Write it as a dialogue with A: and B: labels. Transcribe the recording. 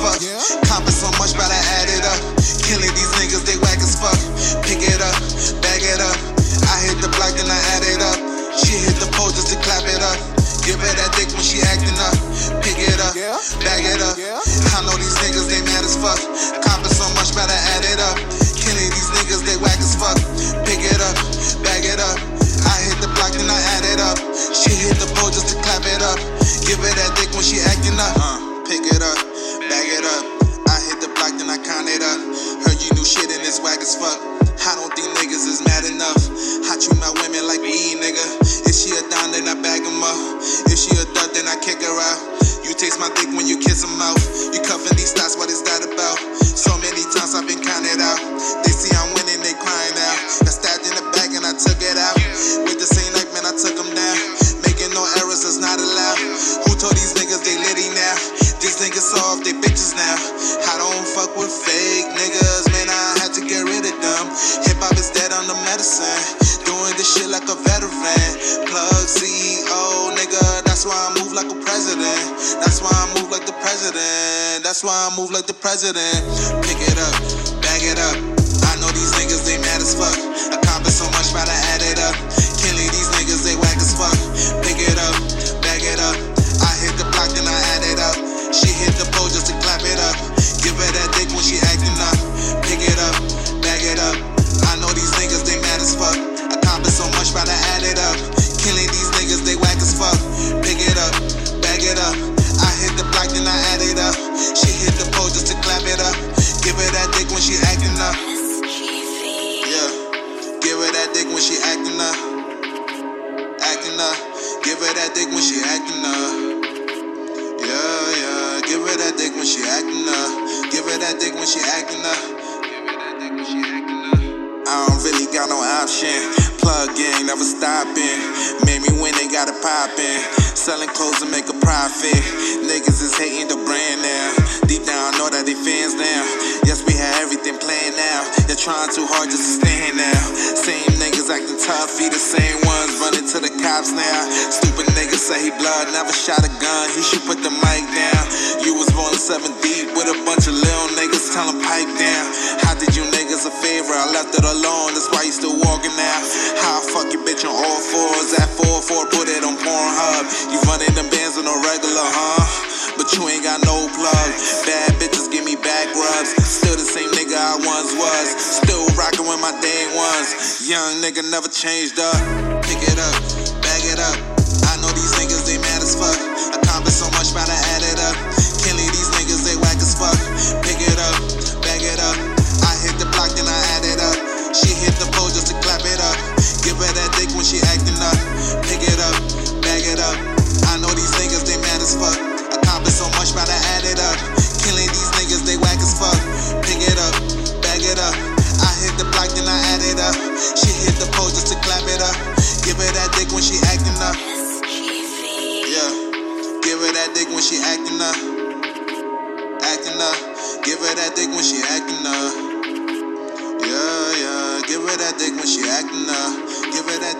A: fuck. Copping so much, but I add it up. Killing these niggas, they whack as fuck. Pick it up, bag it up. I hit the block, then I add it up. She hit the pole just to clap it up. Give her that dick when she acting up. Pick it up, bag it up. I know these niggas, they mad as fuck. Copping so much, but I add it up. Killing these niggas, they whack as fuck. Pick it up, bag it up. I hit the block, then I add it up. She hit the pole just to clap it up. Give her that dick when she acting up. Uh, pick it up, bag it up. I hit the block, then I count it up. Heard you new shit and it's whack as fuck. I don't think niggas is mad enough. I treat my women like weed, nigga. If she a down, then I bag 'em up. If she a dud, then I kick her out. You taste my dick when you kiss 'em out. Rid. Hip hop is dead on the medicine. Doing this shit like a veteran. Plug CEO, nigga. That's why I move like a president. That's why I move like the president. That's why I move like the president. Pick it up, bag it up. It up. She hit the pole just to clap it up. Give her that dick when she acting up. Yeah, give her that dick when she acting up. Acting up. Give her that dick when she acting up. Yeah, yeah. Give her that dick when she acting up. Give her that dick when she acting up. Give her that dick when she acting up. I don't really got no option. Plug in, never stopping. Made me win, they got it poppin'. Selling clothes to make a profit. Niggas is trying too hard just to stand now. Same niggas acting tough, he the same ones running to the cops now. Stupid nigga say he blood, never shot a gun. He should put the mic down. You was rolling seven deep with a bunch of little niggas, tell 'em pipe down. How did you niggas a favor? I left it alone, that's why you still walking now. How I fuck your bitch on all fours? At 4-4, put it on Pornhub. You running them bands on a regular, huh? But you ain't got no plug. Bad bitches give me back rubs. Still Young nigga never changed up. Pick it up, bag it up. I know these niggas, they mad as fuck. Accomplish so much, but I add it up. She hit the pole just to clap it up. Give her that dick when she acting up. Yeah, give her that dick when she acting up. Acting up. Give her that dick when she acting up. Yeah, yeah. Give her that dick when she acting up. Give her that